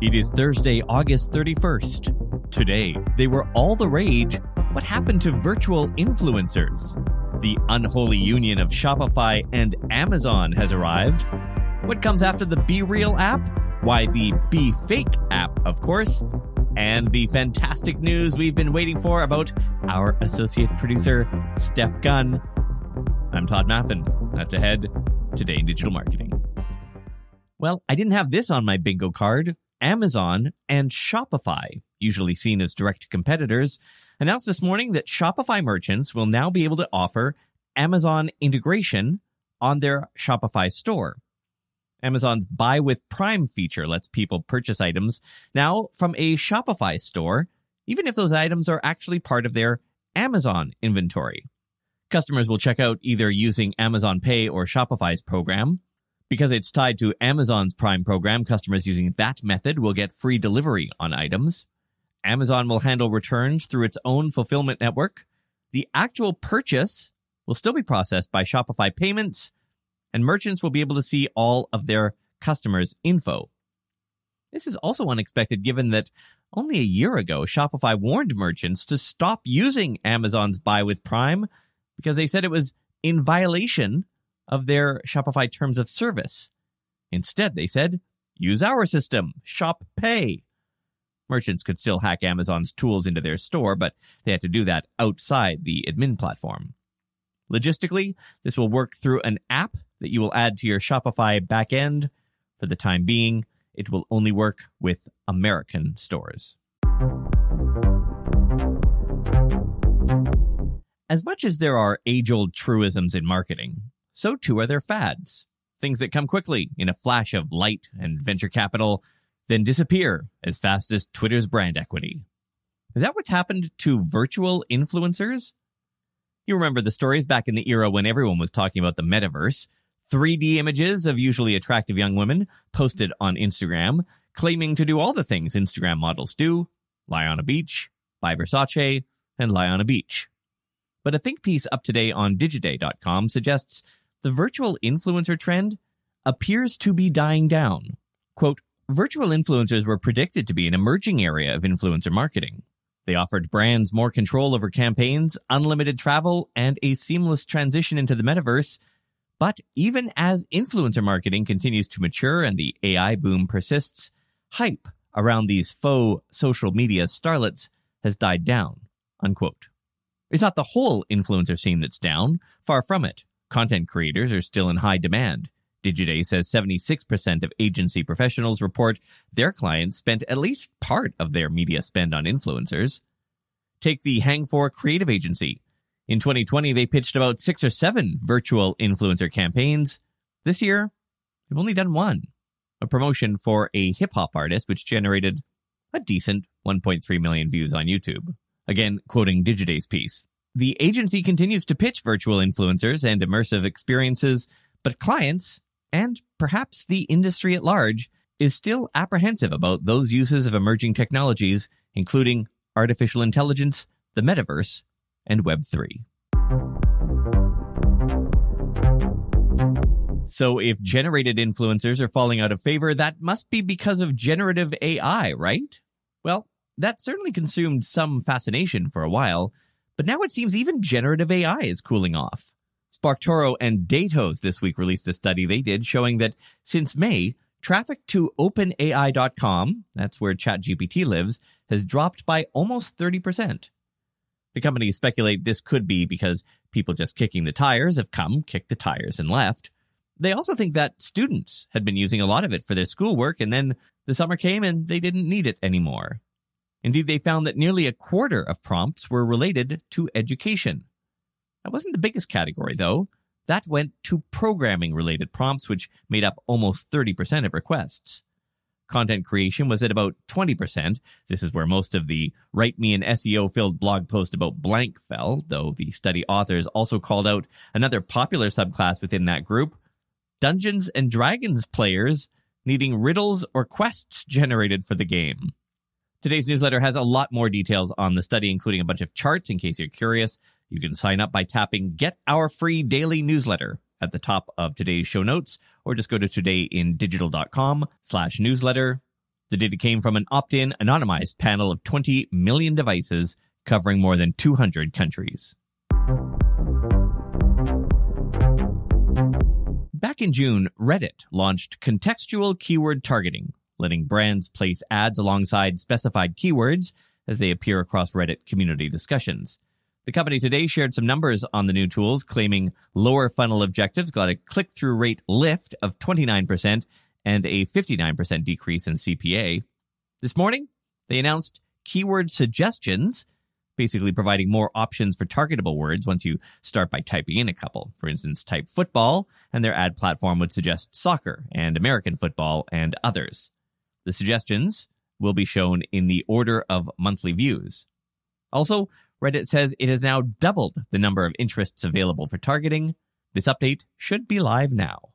It is Thursday, August 31st. Today, they were all the rage. What happened to virtual influencers? The unholy union of Shopify and Amazon has arrived. What comes after the BeReal app? Why, the Be Fake app, of course. And the fantastic news we've been waiting for about our associate producer, Steph Gunn. I'm Tod Maffin. That's ahead today in digital marketing. Well, I didn't have this on my bingo card. Amazon and Shopify, usually seen as direct competitors, announced this morning that Shopify merchants will now be able to offer Amazon integration on their Shopify store. Amazon's Buy with Prime feature lets people purchase items now from a Shopify store, even if those items are actually part of their Amazon inventory. Customers will check out either using Amazon Pay or Shopify's program, because it's tied to Amazon's Prime program, customers using that method will get free delivery on items. Amazon will handle returns through its own fulfillment network. The actual purchase will still be processed by Shopify payments, and merchants will be able to see all of their customers' info. This is also unexpected given that only a year ago, Shopify warned merchants to stop using Amazon's Buy with Prime because they said it was in violation of their Shopify terms of service. Instead, they said, use our system, Shop Pay. Merchants could still hack Amazon's tools into their store, but they had to do that outside the admin platform. Logistically, this will work through an app that you will add to your Shopify backend. For the time being, it will only work with American stores. As much as there are age old truisms in marketing, so too are their fads. Things that come quickly in a flash of light and venture capital, then disappear as fast as Twitter's brand equity. Is that what's happened to virtual influencers? You remember the stories back in the era when everyone was talking about the metaverse. 3D images of usually attractive young women posted on Instagram, claiming to do all the things Instagram models do lie on a beach, buy Versace, and lie on a beach. But a think piece up today on Digiday.com suggests the virtual influencer trend appears to be dying down. Quote, virtual influencers were predicted to be an emerging area of influencer marketing. They offered brands more control over campaigns, unlimited travel, and a seamless transition into the metaverse. But even as influencer marketing continues to mature and the AI boom persists, hype around these faux social media starlets has died down. Unquote. It's not the whole influencer scene that's down, far from it. Content creators are still in high demand. Digiday says 76% of agency professionals report their clients spent at least part of their media spend on influencers. Take the Hang For creative agency. In 2020, they pitched about six or seven virtual influencer campaigns. This year, they've only done one a promotion for a hip hop artist, which generated a decent 1.3 million views on YouTube. Again, quoting Digiday's piece. The agency continues to pitch virtual influencers and immersive experiences, but clients, and perhaps the industry at large, is still apprehensive about those uses of emerging technologies, including artificial intelligence, the metaverse, and Web3. So, if generated influencers are falling out of favor, that must be because of generative AI, right? Well, that certainly consumed some fascination for a while but now it seems even generative AI is cooling off. SparkToro and Datos this week released a study they did showing that since May, traffic to OpenAI.com, that's where ChatGPT lives, has dropped by almost 30%. The companies speculate this could be because people just kicking the tires have come, kicked the tires, and left. They also think that students had been using a lot of it for their schoolwork, and then the summer came and they didn't need it anymore. Indeed, they found that nearly a quarter of prompts were related to education. That wasn't the biggest category, though. That went to programming related prompts, which made up almost 30% of requests. Content creation was at about 20%. This is where most of the write me an SEO filled blog post about blank fell, though the study authors also called out another popular subclass within that group Dungeons and Dragons players needing riddles or quests generated for the game. Today's newsletter has a lot more details on the study, including a bunch of charts in case you're curious. You can sign up by tapping Get Our Free Daily Newsletter at the top of today's show notes, or just go to todayindigital.com slash newsletter. The data came from an opt in, anonymized panel of 20 million devices covering more than 200 countries. Back in June, Reddit launched contextual keyword targeting, letting brands place ads alongside specified keywords as they appear across Reddit community discussions. The company today shared some numbers on the new tools, claiming lower funnel objectives got a click through rate lift of 29% and a 59% decrease in CPA. This morning, they announced keyword suggestions, basically providing more options for targetable words once you start by typing in a couple. For instance, type football, and their ad platform would suggest soccer and American football and others. The suggestions will be shown in the order of monthly views. Also, Reddit says it has now doubled the number of interests available for targeting. This update should be live now.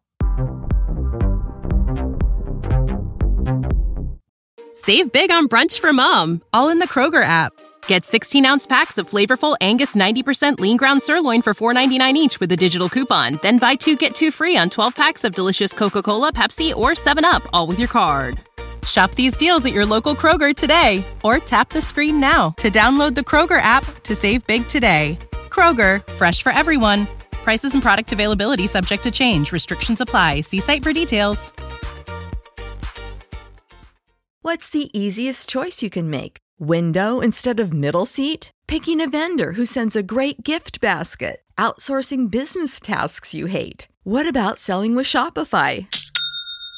Save big on brunch for mom, all in the Kroger app. Get 16 ounce packs of flavorful Angus 90% lean ground sirloin for $4.99 each with a digital coupon. Then buy two get two free on 12 packs of delicious Coca Cola, Pepsi, or 7UP, all with your card. Shop these deals at your local Kroger today or tap the screen now to download the Kroger app to save big today. Kroger, fresh for everyone. Prices and product availability subject to change. Restrictions apply. See site for details. What's the easiest choice you can make? Window instead of middle seat? Picking a vendor who sends a great gift basket? Outsourcing business tasks you hate? What about selling with Shopify?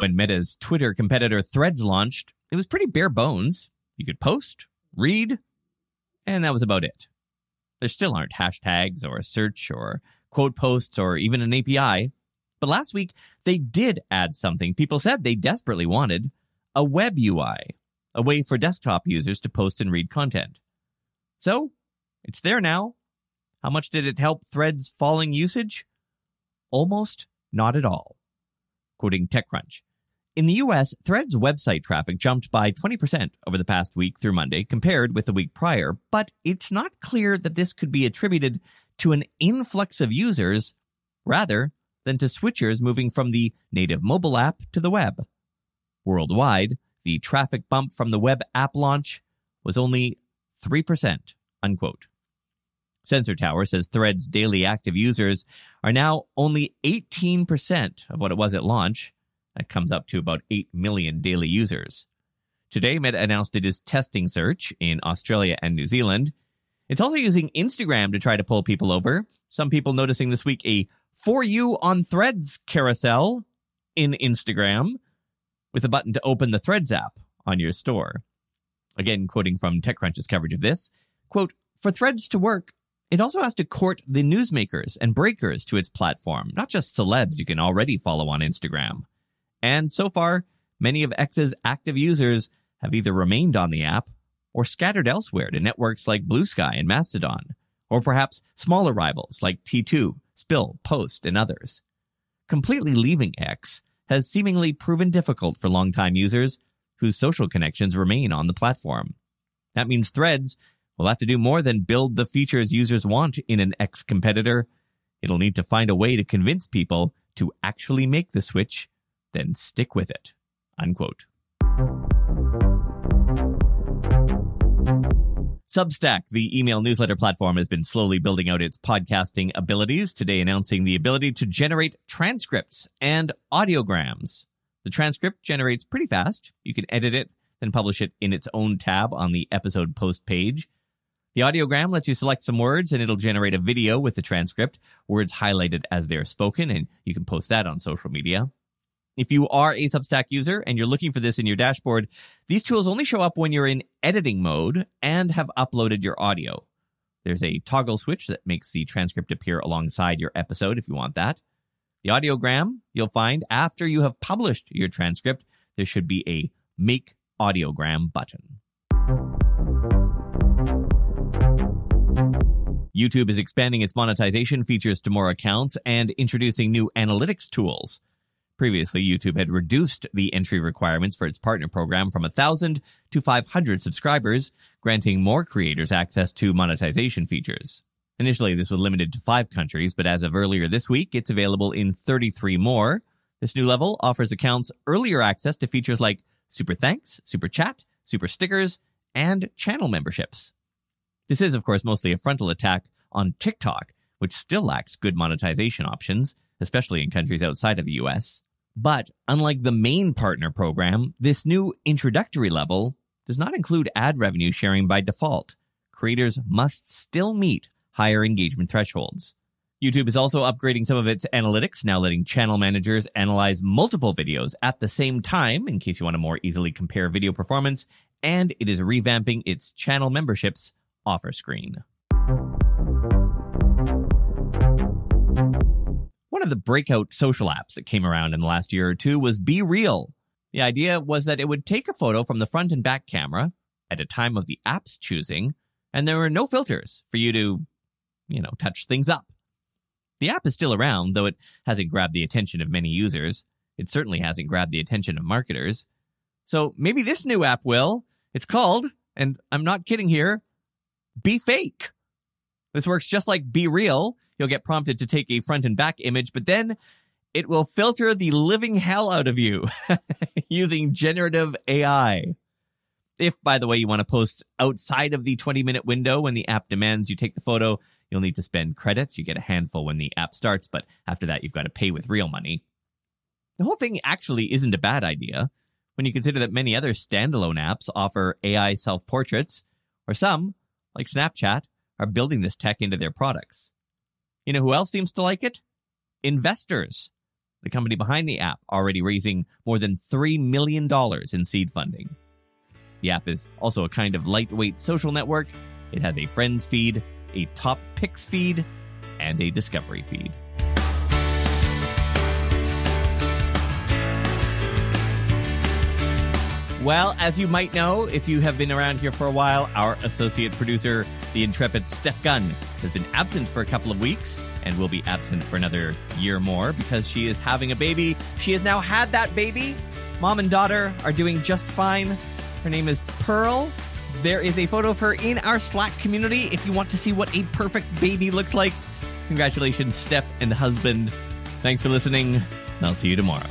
When Meta's Twitter competitor Threads launched, it was pretty bare bones. You could post, read, and that was about it. There still aren't hashtags or a search or quote posts or even an API. But last week, they did add something people said they desperately wanted a web UI, a way for desktop users to post and read content. So, it's there now. How much did it help Threads' falling usage? Almost not at all. Quoting TechCrunch. In the US, Threads website traffic jumped by 20% over the past week through Monday compared with the week prior, but it's not clear that this could be attributed to an influx of users rather than to switchers moving from the native mobile app to the web. Worldwide, the traffic bump from the web app launch was only 3%, unquote. Sensor Tower says Threads daily active users are now only 18% of what it was at launch. That comes up to about 8 million daily users. Today, Meta announced it is testing search in Australia and New Zealand. It's also using Instagram to try to pull people over. Some people noticing this week a For You on Threads carousel in Instagram with a button to open the Threads app on your store. Again, quoting from TechCrunch's coverage of this, quote, for Threads to work, it also has to court the newsmakers and breakers to its platform, not just celebs you can already follow on Instagram. And so far, many of X's active users have either remained on the app or scattered elsewhere to networks like Bluesky and Mastodon, or perhaps smaller rivals like T2, Spill, Post, and others. Completely leaving X has seemingly proven difficult for longtime users whose social connections remain on the platform. That means Threads will have to do more than build the features users want in an X competitor. It'll need to find a way to convince people to actually make the switch, then stick with it. Unquote. Substack, the email newsletter platform, has been slowly building out its podcasting abilities, today announcing the ability to generate transcripts and audiograms. The transcript generates pretty fast. You can edit it, then publish it in its own tab on the episode post page. The audiogram lets you select some words and it'll generate a video with the transcript, words highlighted as they're spoken, and you can post that on social media. If you are a Substack user and you're looking for this in your dashboard, these tools only show up when you're in editing mode and have uploaded your audio. There's a toggle switch that makes the transcript appear alongside your episode if you want that. The audiogram you'll find after you have published your transcript, there should be a Make Audiogram button. YouTube is expanding its monetization features to more accounts and introducing new analytics tools. Previously, YouTube had reduced the entry requirements for its partner program from 1,000 to 500 subscribers, granting more creators access to monetization features. Initially, this was limited to five countries, but as of earlier this week, it's available in 33 more. This new level offers accounts earlier access to features like Super Thanks, Super Chat, Super Stickers, and channel memberships. This is, of course, mostly a frontal attack on TikTok, which still lacks good monetization options, especially in countries outside of the US. But unlike the main partner program, this new introductory level does not include ad revenue sharing by default. Creators must still meet higher engagement thresholds. YouTube is also upgrading some of its analytics, now letting channel managers analyze multiple videos at the same time in case you want to more easily compare video performance, and it is revamping its channel memberships offer screen. One of the breakout social apps that came around in the last year or two was BeReal. The idea was that it would take a photo from the front and back camera at a time of the app's choosing, and there were no filters for you to, you know, touch things up. The app is still around, though it hasn't grabbed the attention of many users. It certainly hasn't grabbed the attention of marketers. So maybe this new app will. It's called, and I'm not kidding here, BeFake. This works just like BeReal. You'll get prompted to take a front and back image, but then it will filter the living hell out of you using generative AI. If, by the way, you want to post outside of the 20 minute window when the app demands you take the photo, you'll need to spend credits. You get a handful when the app starts, but after that, you've got to pay with real money. The whole thing actually isn't a bad idea when you consider that many other standalone apps offer AI self portraits, or some, like Snapchat, are building this tech into their products. You know who else seems to like it? Investors. The company behind the app already raising more than $3 million in seed funding. The app is also a kind of lightweight social network. It has a friends feed, a top picks feed, and a discovery feed. Well, as you might know, if you have been around here for a while, our associate producer, the intrepid Steph Gunn, has been absent for a couple of weeks and will be absent for another year more because she is having a baby. She has now had that baby. Mom and daughter are doing just fine. Her name is Pearl. There is a photo of her in our Slack community if you want to see what a perfect baby looks like. Congratulations, Steph and husband. Thanks for listening, and I'll see you tomorrow.